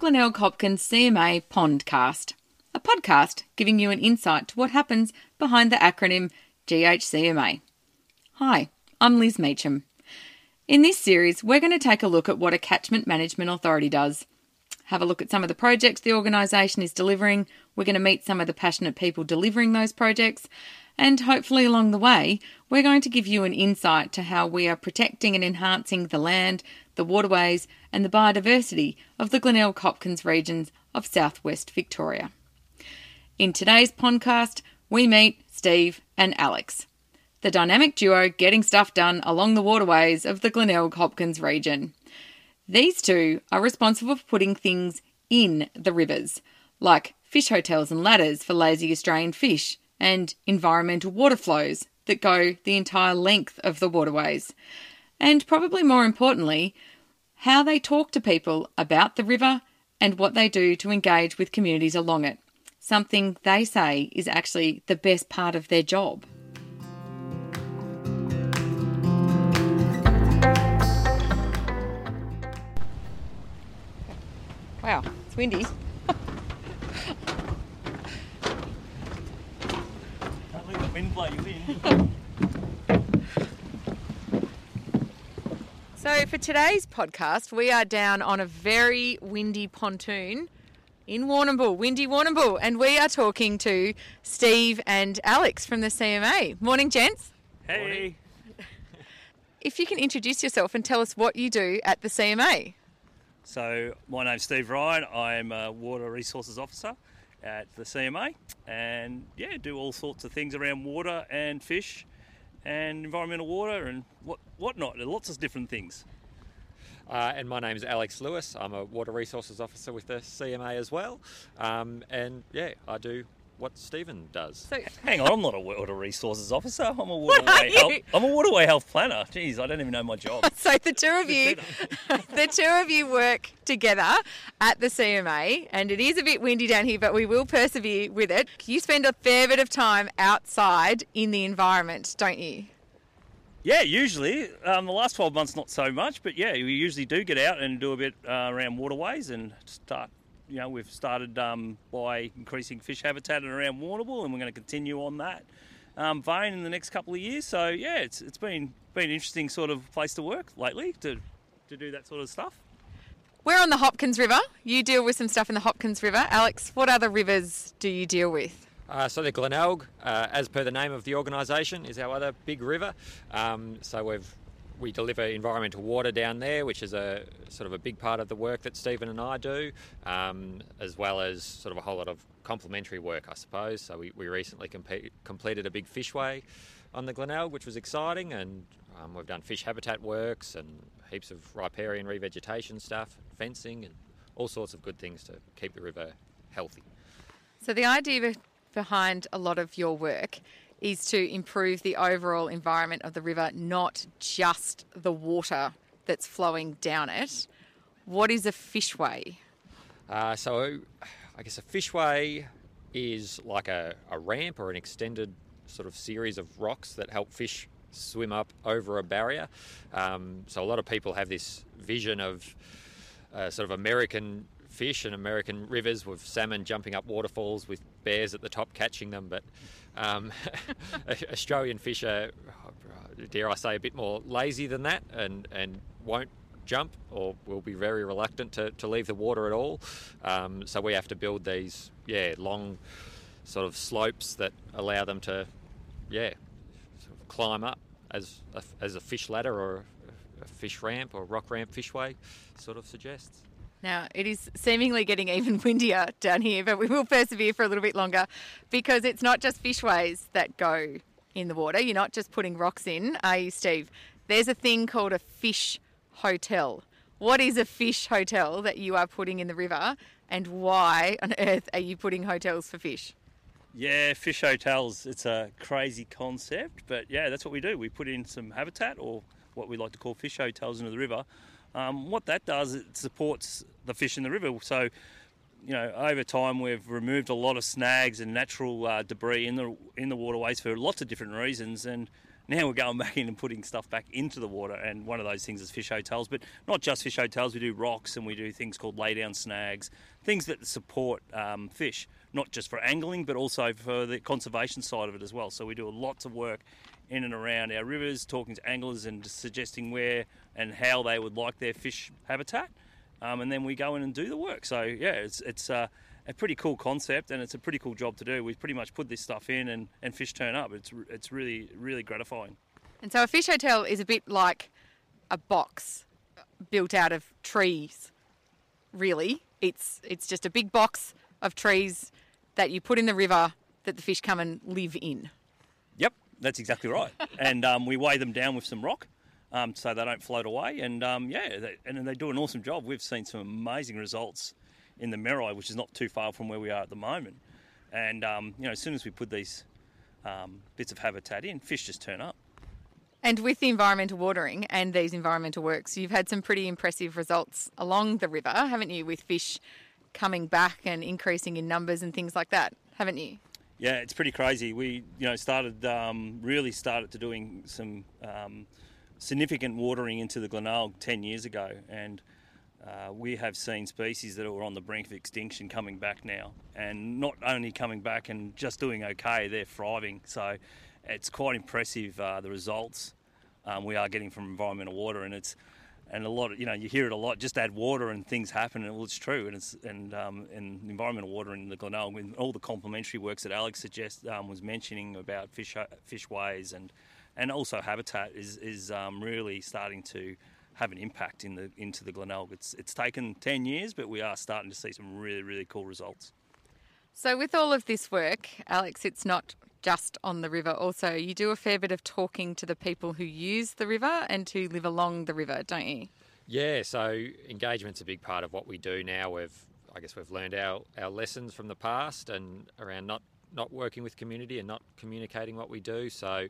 Glenelg Hopkins CMA Pondcast, a podcast giving you an insight to what happens behind the acronym GHCMA. Hi, I'm Liz Meacham. In this series, we're going to take a look at what a catchment management authority does. Have a look at some of the projects the organisation is delivering. We're going to meet some of the passionate people delivering those projects. And hopefully, along the way, we're going to give you an insight to how we are protecting and enhancing the land, the waterways, and the biodiversity of the Glenelg Hopkins regions of southwest Victoria. In today's podcast, we meet Steve and Alex, the dynamic duo getting stuff done along the waterways of the Glenelg Hopkins region. These two are responsible for putting things in the rivers, like fish hotels and ladders for lazy Australian fish, and environmental water flows that go the entire length of the waterways. And probably more importantly, how they talk to people about the river and what they do to engage with communities along it. Something they say is actually the best part of their job. Wow, it's windy. Don't let the wind blow you in. So, for today's podcast, we are down on a very windy pontoon in Warrnambool, windy Warrnambool, and we are talking to Steve and Alex from the CMA. Morning, gents. Hey. If you can introduce yourself and tell us what you do at the CMA. So my name's Steve Ryan. I'm a water resources officer at the CMA, and yeah, do all sorts of things around water and fish, and environmental water and what whatnot. Lots of different things. Uh, and my name is Alex Lewis. I'm a water resources officer with the CMA as well. Um, and yeah, I do what Stephen does. So, Hang on, I'm not a water resources officer. I'm a What are waterway you? health. I'm a waterway health planner. Jeez, I don't even know my job. so the two of you, the two of you work together at the CMA, and it is a bit windy down here, but we will persevere with it. You spend a fair bit of time outside in the environment, don't you? Yeah, usually. Um, the last 12 months, not so much, but yeah, we usually do get out and do a bit uh, around waterways and start. You know, we've started um, by increasing fish habitat around Warrnambool, and we're going to continue on that um, vein in the next couple of years. So yeah, it's it's been been an interesting sort of place to work lately to to do that sort of stuff. We're on the Hopkins River. You deal with some stuff in the Hopkins River. Alex, what other rivers do you deal with? Uh, so the Glenelg, uh, as per the name of the organisation, is our other big river. Um, so we've we deliver environmental water down there, which is a sort of a big part of the work that Stephen and I do, um, as well as sort of a whole lot of complementary work, I suppose. So we, we recently compe- completed a big fishway on the Glenelg, which was exciting, and um, we've done fish habitat works and heaps of riparian revegetation stuff, fencing, and all sorts of good things to keep the river healthy. So the idea behind a lot of your work is to improve the overall environment of the river, not just the water that's flowing down it. What is a fishway? Uh, so, I guess a fishway is like a, a ramp or an extended sort of series of rocks that help fish swim up over a barrier. Um, so, a lot of people have this vision of uh, sort of American fish and American rivers with salmon jumping up waterfalls with bears at the top catching them, but um, Australian fish are, dare I say, a bit more lazy than that and, and won't jump or will be very reluctant to, to leave the water at all. Um, so we have to build these, yeah, long sort of slopes that allow them to, yeah, sort of climb up as a, as a fish ladder or a fish ramp or rock ramp fishway sort of suggests. Now, it is seemingly getting even windier down here, but we will persevere for a little bit longer because it's not just fishways that go in the water. You're not just putting rocks in, are you, Steve? There's a thing called a fish hotel. What is a fish hotel that you are putting in the river, and why on earth are you putting hotels for fish? Yeah, fish hotels. It's a crazy concept, but yeah, that's what we do. We put in some habitat or what we like to call fish hotels into the river. Um, what that does, it supports the fish in the river. So, you know, over time we've removed a lot of snags and natural uh, debris in the in the waterways for lots of different reasons, and now we're going back in and putting stuff back into the water. And one of those things is fish hotels, but not just fish hotels. We do rocks and we do things called lay down snags, things that support um, fish, not just for angling, but also for the conservation side of it as well. So we do lots of work in and around our rivers, talking to anglers and suggesting where and how they would like their fish habitat. Um, and then we go in and do the work. So yeah, it's it's uh, a pretty cool concept and it's a pretty cool job to do. We pretty much put this stuff in and, and fish turn up. It's it's really really gratifying. And so a fish hotel is a bit like a box built out of trees. Really, it's it's just a big box of trees that you put in the river that the fish come and live in. Yep, that's exactly right. and um, we weigh them down with some rock um, so they don't float away. And um, yeah, they, and they do an awesome job. We've seen some amazing results in the Merri, which is not too far from where we are at the moment. And um, you know, as soon as we put these um, bits of habitat in, fish just turn up. And with the environmental watering and these environmental works, you've had some pretty impressive results along the river, haven't you, with fish coming back and increasing in numbers and things like that, haven't you? Yeah, it's pretty crazy. We, you know, started um, really started to doing some um, significant watering into the Glenelg 10 years ago, and uh, we have seen species that were on the brink of extinction coming back now, and not only coming back and just doing okay, they're thriving. So it's quite impressive uh, the results um, we are getting from environmental water, and it's and a lot of you know you hear it a lot. Just add water and things happen, and well, it's true. And it's and um, and environmental water in the Glenelg, and all the complementary works that Alex suggest um, was mentioning about fish fishways and and also habitat is is um, really starting to have an impact in the into the Glenelg. It's it's taken ten years, but we are starting to see some really really cool results. So with all of this work, Alex, it's not just on the river. Also, you do a fair bit of talking to the people who use the river and who live along the river, don't you? Yeah. So engagement's a big part of what we do now. We've I guess we've learned our, our lessons from the past and around not not working with community and not communicating what we do. So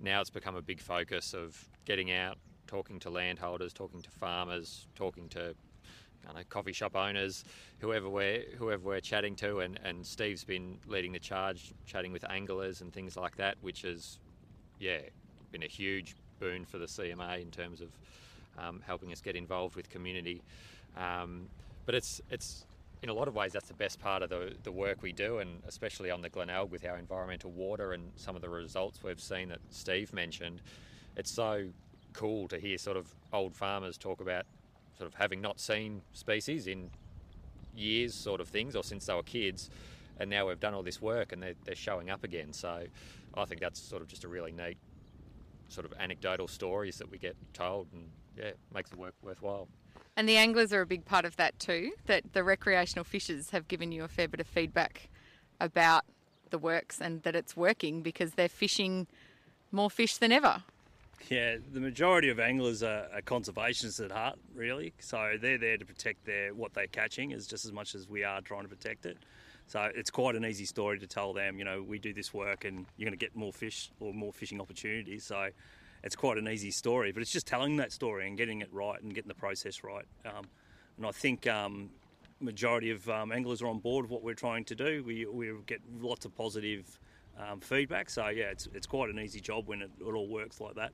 now it's become a big focus of getting out, talking to landholders, talking to farmers, talking to know, coffee shop owners, whoever we're whoever we're chatting to, and, and Steve's been leading the charge, chatting with anglers and things like that, which has, yeah, been a huge boon for the CMA in terms of um, helping us get involved with community. Um, but it's it's in a lot of ways that's the best part of the, the work we do, and especially on the Glenelg with our environmental water and some of the results we've seen that Steve mentioned. It's so cool to hear sort of old farmers talk about sort of having not seen species in years, sort of things, or since they were kids, and now we've done all this work and they're, they're showing up again. So I think that's sort of just a really neat sort of anecdotal stories that we get told, and yeah, makes the work worthwhile. And the anglers are a big part of that too. That the recreational fishers have given you a fair bit of feedback about the works and that it's working because they're fishing more fish than ever. Yeah, the majority of anglers are, are, conservationists at heart, really. So they're there to protect their what they're catching as just as much as we are trying to protect it. So it's quite an easy story to tell them. You know, we do this work, and you're going to get more fish or more fishing opportunities. So it's quite an easy story, but it's just telling that story and getting it right and getting the process right. Um, and I think um, majority of um, anglers are on board with what we're trying to do. We we get lots of positive um, feedback. So yeah, it's it's quite an easy job when it, it all works like that.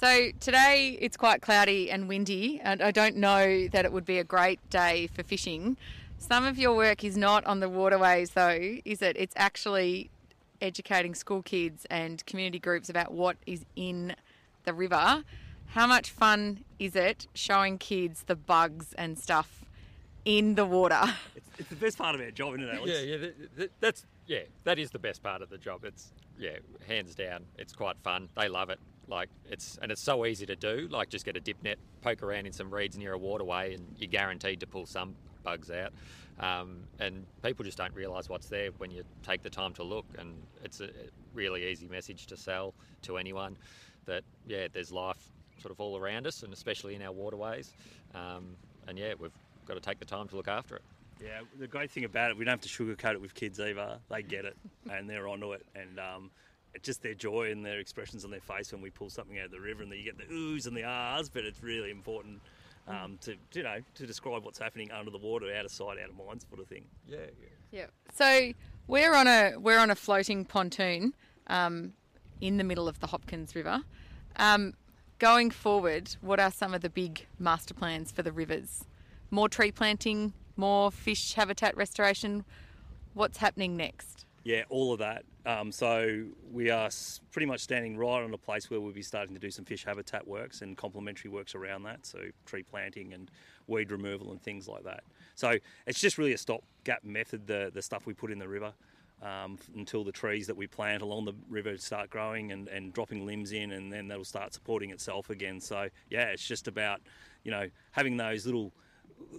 So today it's quite cloudy and windy, and I don't know that it would be a great day for fishing. Some of your work is not on the waterways, though, is it? It's actually educating school kids and community groups about what is in the river. How much fun is it showing kids the bugs and stuff in the water? It's, it's the best part of our job, isn't it, Alex? Yeah, yeah, that, that, that's yeah, that is the best part of the job. It's yeah, hands down. It's quite fun. They love it. Like it's and it's so easy to do. Like just get a dip net, poke around in some reeds near a waterway, and you're guaranteed to pull some bugs out. Um, and people just don't realise what's there when you take the time to look. And it's a really easy message to sell to anyone that yeah, there's life sort of all around us, and especially in our waterways. Um, and yeah, we've got to take the time to look after it. Yeah, the great thing about it, we don't have to sugarcoat it with kids either. They get it and they're onto it, and um, it's just their joy and their expressions on their face when we pull something out of the river, and you get the oohs and the ahs. But it's really important um, to you know to describe what's happening under the water, out of sight, out of mind, sort of thing. Yeah, yeah. Yeah. So we're on a we're on a floating pontoon. Um, in the middle of the Hopkins River. Um, going forward, what are some of the big master plans for the rivers? More tree planting, more fish habitat restoration. What's happening next? Yeah, all of that. Um, so we are pretty much standing right on a place where we'll be starting to do some fish habitat works and complementary works around that. So tree planting and weed removal and things like that. So it's just really a stopgap method. The the stuff we put in the river. Um, until the trees that we plant along the river start growing and, and dropping limbs in, and then that'll start supporting itself again. So yeah, it's just about you know having those little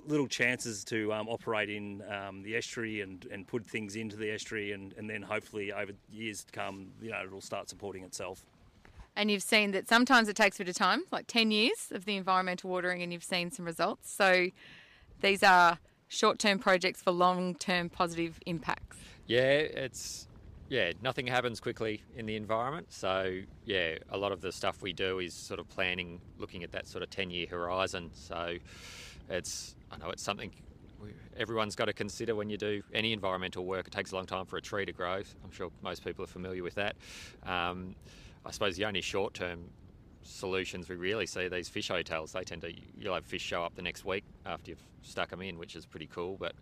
little chances to um, operate in um, the estuary and, and put things into the estuary, and, and then hopefully over years to come, you know, it'll start supporting itself. And you've seen that sometimes it takes a bit of time, like 10 years of the environmental watering, and you've seen some results. So these are short term projects for long term positive impacts. Yeah, it's yeah, nothing happens quickly in the environment. So, yeah, a lot of the stuff we do is sort of planning, looking at that sort of 10 year horizon. So, it's I know it's something everyone's got to consider when you do any environmental work. It takes a long time for a tree to grow. I'm sure most people are familiar with that. Um, I suppose the only short-term solutions we really see these fish hotels. They tend to you'll have fish show up the next week after you've stuck them in, which is pretty cool. But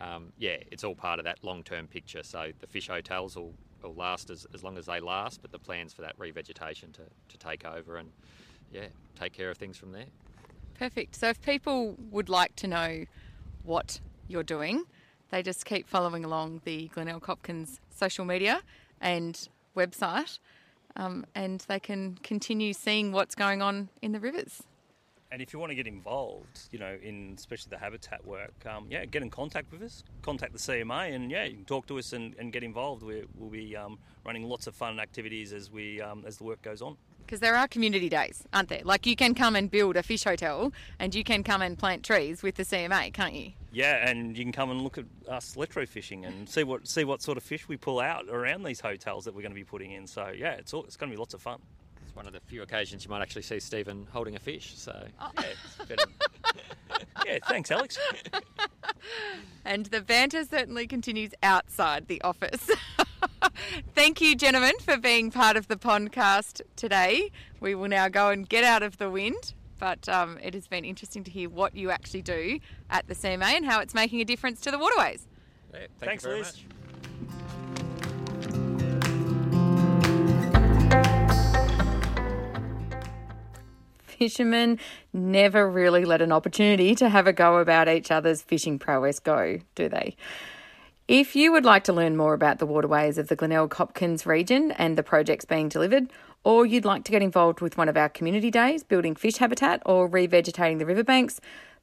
um, yeah, it's all part of that long-term picture. So the fish hotels will, will last as, as long as they last, but the plans for that revegetation to, to take over and yeah, take care of things from there. Perfect. So if people would like to know what you're doing, they just keep following along the Glenelg Hopkins social media and website, um, and they can continue seeing what's going on in the rivers. And if you want to get involved, you know, in especially the habitat work, um, yeah, get in contact with us, contact the CMA, and yeah, you can talk to us and, and get involved. we will be um, running lots of fun activities as we um, as the work goes on because there are community days, aren't there? Like you can come and build a fish hotel and you can come and plant trees with the CMA, can't you? Yeah, and you can come and look at us electrofishing and see what see what sort of fish we pull out around these hotels that we're going to be putting in. So yeah, it's all, it's going to be lots of fun. It's one of the few occasions you might actually see Stephen holding a fish. So oh. yeah, yeah, thanks, Alex. and the banter certainly continues outside the office. Thank you, gentlemen, for being part of the podcast today. We will now go and get out of the wind, but um, it has been interesting to hear what you actually do at the CMA and how it's making a difference to the waterways. Yeah, thank Thanks, Liz. Much. Fishermen never really let an opportunity to have a go about each other's fishing prowess go, do they? If you would like to learn more about the waterways of the Glenelg Hopkins region and the projects being delivered, or you'd like to get involved with one of our community days, building fish habitat or revegetating the riverbanks,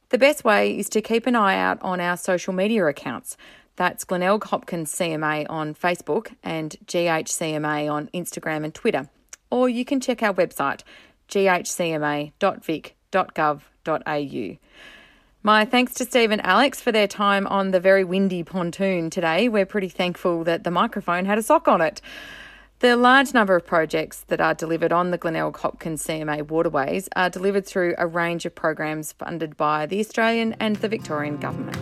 the best way is to keep an eye out on our social media accounts. That's Glenelg Hopkins CMA on Facebook and GHCMA on Instagram and Twitter. Or you can check our website, ghcma.vic.gov.au. My thanks to Steve and Alex for their time on the very windy pontoon today. We're pretty thankful that the microphone had a sock on it. The large number of projects that are delivered on the Glenelg Hopkins CMA waterways are delivered through a range of programs funded by the Australian and the Victorian government.